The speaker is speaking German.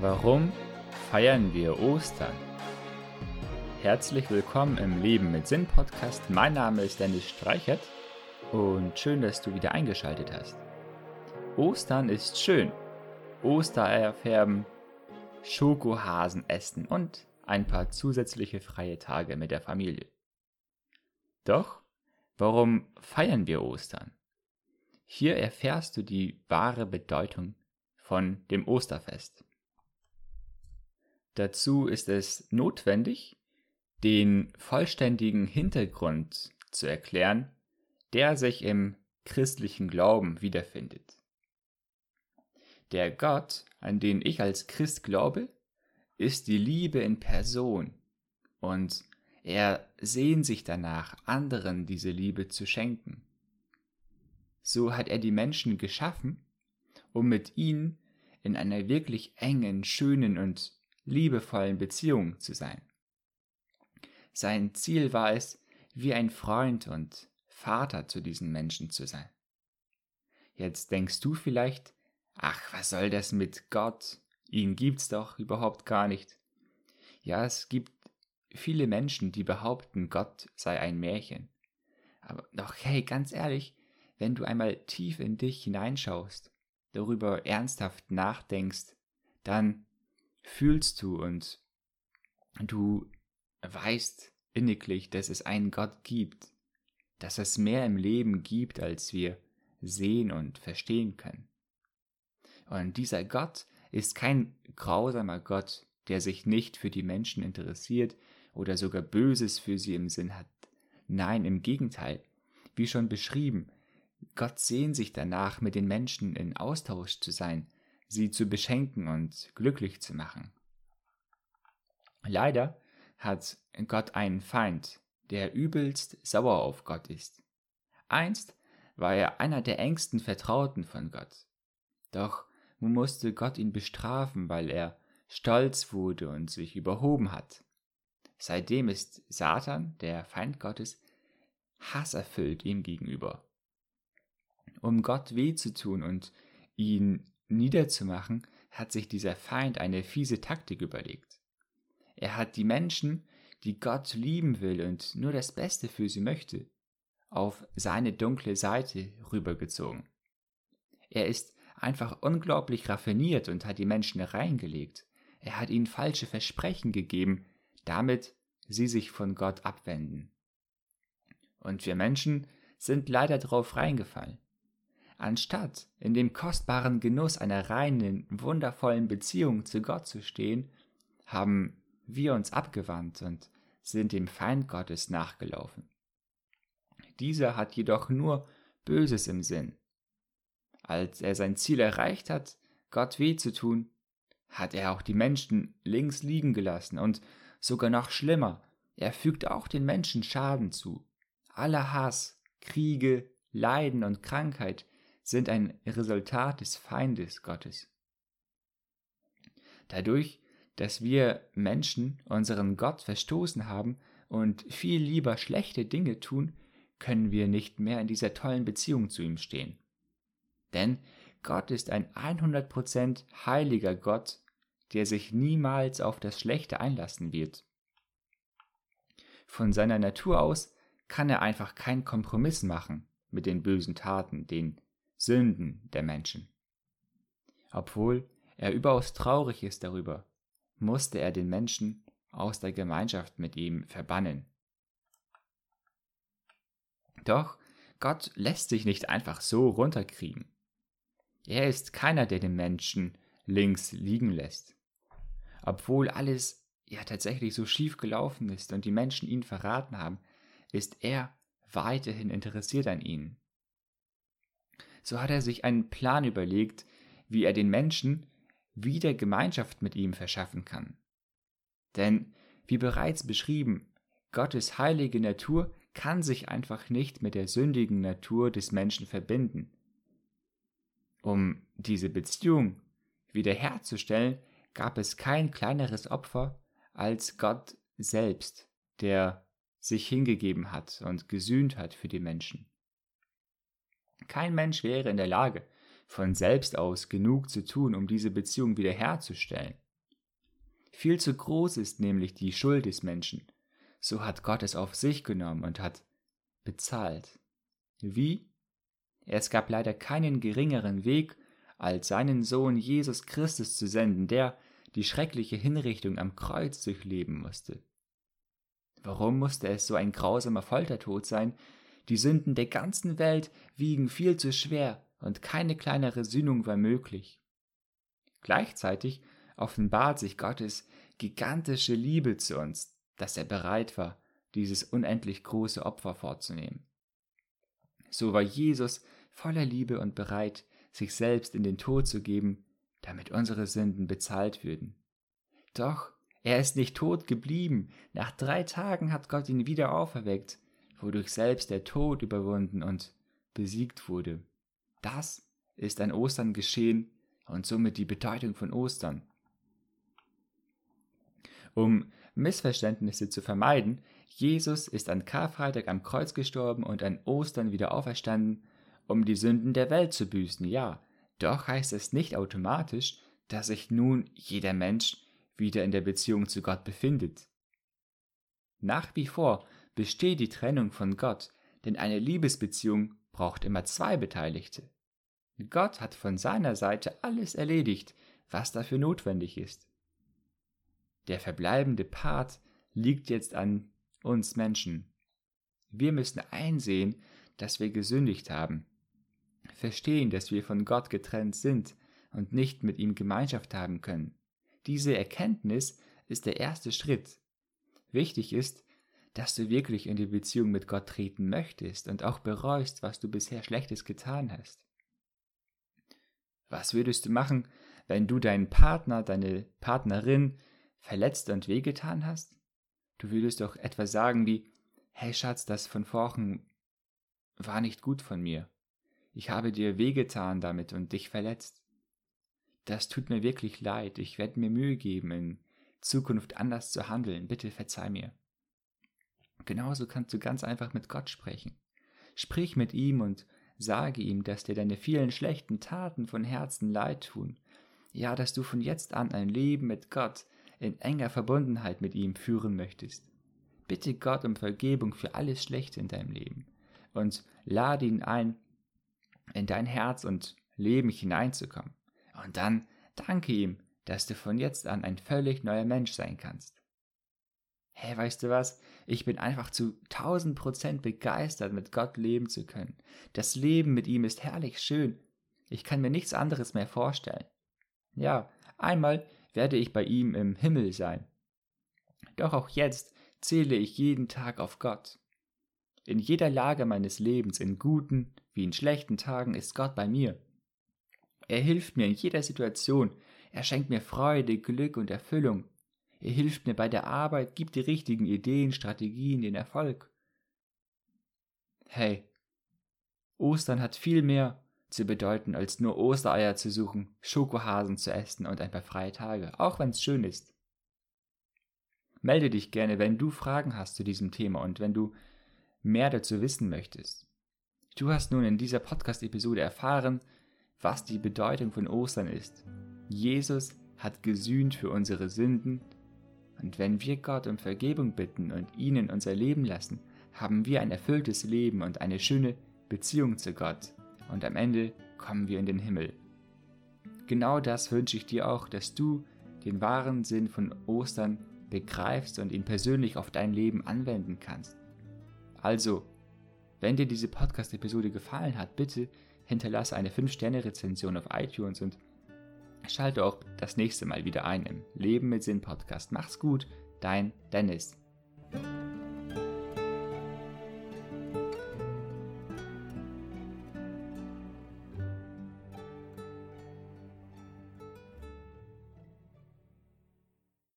Warum feiern wir Ostern? Herzlich willkommen im Leben mit Sinn Podcast. Mein Name ist Dennis Streichert und schön, dass du wieder eingeschaltet hast. Ostern ist schön. Ostereier färben, Schokohasen essen und ein paar zusätzliche freie Tage mit der Familie. Doch, warum feiern wir Ostern? Hier erfährst du die wahre Bedeutung von dem Osterfest. Dazu ist es notwendig, den vollständigen Hintergrund zu erklären, der sich im christlichen Glauben wiederfindet. Der Gott, an den ich als Christ glaube, ist die Liebe in Person und er sehnt sich danach, anderen diese Liebe zu schenken. So hat er die Menschen geschaffen, um mit ihnen in einer wirklich engen, schönen und liebevollen Beziehung zu sein. Sein Ziel war es, wie ein Freund und Vater zu diesen Menschen zu sein. Jetzt denkst du vielleicht, ach, was soll das mit Gott? Ihn gibt's doch überhaupt gar nicht. Ja, es gibt viele Menschen, die behaupten, Gott sei ein Märchen. Aber doch, hey, ganz ehrlich, wenn du einmal tief in dich hineinschaust, darüber ernsthaft nachdenkst, dann fühlst du und du weißt inniglich, dass es einen Gott gibt, dass es mehr im Leben gibt, als wir sehen und verstehen können. Und dieser Gott ist kein grausamer Gott, der sich nicht für die Menschen interessiert oder sogar Böses für sie im Sinn hat. Nein, im Gegenteil. Wie schon beschrieben, Gott sehnt sich danach, mit den Menschen in Austausch zu sein, sie zu beschenken und glücklich zu machen. Leider hat Gott einen Feind, der übelst sauer auf Gott ist. Einst war er einer der engsten Vertrauten von Gott. Doch nun musste Gott ihn bestrafen, weil er stolz wurde und sich überhoben hat. Seitdem ist Satan, der Feind Gottes, hasserfüllt ihm gegenüber. Um Gott weh zu tun und ihn niederzumachen, hat sich dieser Feind eine fiese Taktik überlegt. Er hat die Menschen, die Gott lieben will und nur das Beste für sie möchte, auf seine dunkle Seite rübergezogen. Er ist einfach unglaublich raffiniert und hat die Menschen reingelegt. Er hat ihnen falsche Versprechen gegeben, damit sie sich von Gott abwenden. Und wir Menschen sind leider drauf reingefallen. Anstatt in dem kostbaren Genuss einer reinen, wundervollen Beziehung zu Gott zu stehen, haben wir uns abgewandt und sind dem Feind Gottes nachgelaufen. Dieser hat jedoch nur Böses im Sinn. Als er sein Ziel erreicht hat, Gott weh zu tun, hat er auch die Menschen links liegen gelassen und sogar noch schlimmer, er fügt auch den Menschen Schaden zu. Aller Hass, Kriege, Leiden und Krankheit sind ein Resultat des Feindes Gottes. Dadurch, dass wir Menschen unseren Gott verstoßen haben und viel lieber schlechte Dinge tun, können wir nicht mehr in dieser tollen Beziehung zu ihm stehen. Denn Gott ist ein 100% heiliger Gott, der sich niemals auf das Schlechte einlassen wird. Von seiner Natur aus kann er einfach keinen Kompromiss machen mit den bösen Taten, den Sünden der Menschen. Obwohl er überaus traurig ist darüber, musste er den Menschen aus der Gemeinschaft mit ihm verbannen. Doch Gott lässt sich nicht einfach so runterkriegen. Er ist keiner, der den Menschen links liegen lässt. Obwohl alles ja tatsächlich so schief gelaufen ist und die Menschen ihn verraten haben, ist er weiterhin interessiert an ihnen so hat er sich einen Plan überlegt, wie er den Menschen wieder Gemeinschaft mit ihm verschaffen kann. Denn, wie bereits beschrieben, Gottes heilige Natur kann sich einfach nicht mit der sündigen Natur des Menschen verbinden. Um diese Beziehung wiederherzustellen, gab es kein kleineres Opfer als Gott selbst, der sich hingegeben hat und gesühnt hat für die Menschen. Kein Mensch wäre in der Lage, von selbst aus genug zu tun, um diese Beziehung wiederherzustellen. Viel zu groß ist nämlich die Schuld des Menschen. So hat Gott es auf sich genommen und hat bezahlt. Wie? Es gab leider keinen geringeren Weg, als seinen Sohn Jesus Christus zu senden, der die schreckliche Hinrichtung am Kreuz durchleben musste. Warum musste es so ein grausamer Foltertod sein? Die Sünden der ganzen Welt wiegen viel zu schwer und keine kleinere Sühnung war möglich. Gleichzeitig offenbart sich Gottes gigantische Liebe zu uns, dass er bereit war, dieses unendlich große Opfer vorzunehmen. So war Jesus voller Liebe und bereit, sich selbst in den Tod zu geben, damit unsere Sünden bezahlt würden. Doch er ist nicht tot geblieben. Nach drei Tagen hat Gott ihn wieder auferweckt, wodurch selbst der Tod überwunden und besiegt wurde. Das ist an Ostern geschehen und somit die Bedeutung von Ostern. Um Missverständnisse zu vermeiden, Jesus ist an Karfreitag am Kreuz gestorben und an Ostern wieder auferstanden, um die Sünden der Welt zu büßen, ja. Doch heißt es nicht automatisch, dass sich nun jeder Mensch wieder in der Beziehung zu Gott befindet. Nach wie vor besteht die Trennung von Gott, denn eine Liebesbeziehung braucht immer zwei Beteiligte. Gott hat von seiner Seite alles erledigt, was dafür notwendig ist. Der verbleibende Part liegt jetzt an uns Menschen. Wir müssen einsehen, dass wir gesündigt haben, verstehen, dass wir von Gott getrennt sind und nicht mit ihm Gemeinschaft haben können. Diese Erkenntnis ist der erste Schritt. Wichtig ist, dass du wirklich in die Beziehung mit Gott treten möchtest und auch bereust, was du bisher Schlechtes getan hast. Was würdest du machen, wenn du deinen Partner, deine Partnerin verletzt und wehgetan hast? Du würdest doch etwa sagen wie, hey Schatz, das von vorhin war nicht gut von mir. Ich habe dir wehgetan damit und dich verletzt das tut mir wirklich leid, ich werde mir Mühe geben, in Zukunft anders zu handeln, bitte verzeih mir. Genauso kannst du ganz einfach mit Gott sprechen. Sprich mit ihm und sage ihm, dass dir deine vielen schlechten Taten von Herzen leid tun. Ja, dass du von jetzt an ein Leben mit Gott in enger Verbundenheit mit ihm führen möchtest. Bitte Gott um Vergebung für alles Schlechte in deinem Leben und lade ihn ein, in dein Herz und Leben hineinzukommen. Und dann danke ihm, dass du von jetzt an ein völlig neuer Mensch sein kannst. Hey, weißt du was? Ich bin einfach zu tausend Prozent begeistert, mit Gott leben zu können. Das Leben mit ihm ist herrlich schön. Ich kann mir nichts anderes mehr vorstellen. Ja, einmal werde ich bei ihm im Himmel sein. Doch auch jetzt zähle ich jeden Tag auf Gott. In jeder Lage meines Lebens, in guten wie in schlechten Tagen, ist Gott bei mir. Er hilft mir in jeder Situation. Er schenkt mir Freude, Glück und Erfüllung. Er hilft mir bei der Arbeit, gibt die richtigen Ideen, Strategien, den Erfolg. Hey, Ostern hat viel mehr zu bedeuten, als nur Ostereier zu suchen, Schokohasen zu essen und ein paar freie Tage, auch wenn es schön ist. Melde dich gerne, wenn du Fragen hast zu diesem Thema und wenn du mehr dazu wissen möchtest. Du hast nun in dieser Podcast-Episode erfahren, was die Bedeutung von Ostern ist. Jesus hat gesühnt für unsere Sünden und wenn wir Gott um Vergebung bitten und ihn in unser Leben lassen, haben wir ein erfülltes Leben und eine schöne Beziehung zu Gott und am Ende kommen wir in den Himmel. Genau das wünsche ich dir auch, dass du den wahren Sinn von Ostern begreifst und ihn persönlich auf dein Leben anwenden kannst. Also, wenn dir diese Podcast-Episode gefallen hat, bitte hinterlasse eine 5-Sterne-Rezension auf iTunes und schalte auch das nächste Mal wieder ein im Leben mit Sinn Podcast. Mach's gut, dein Dennis.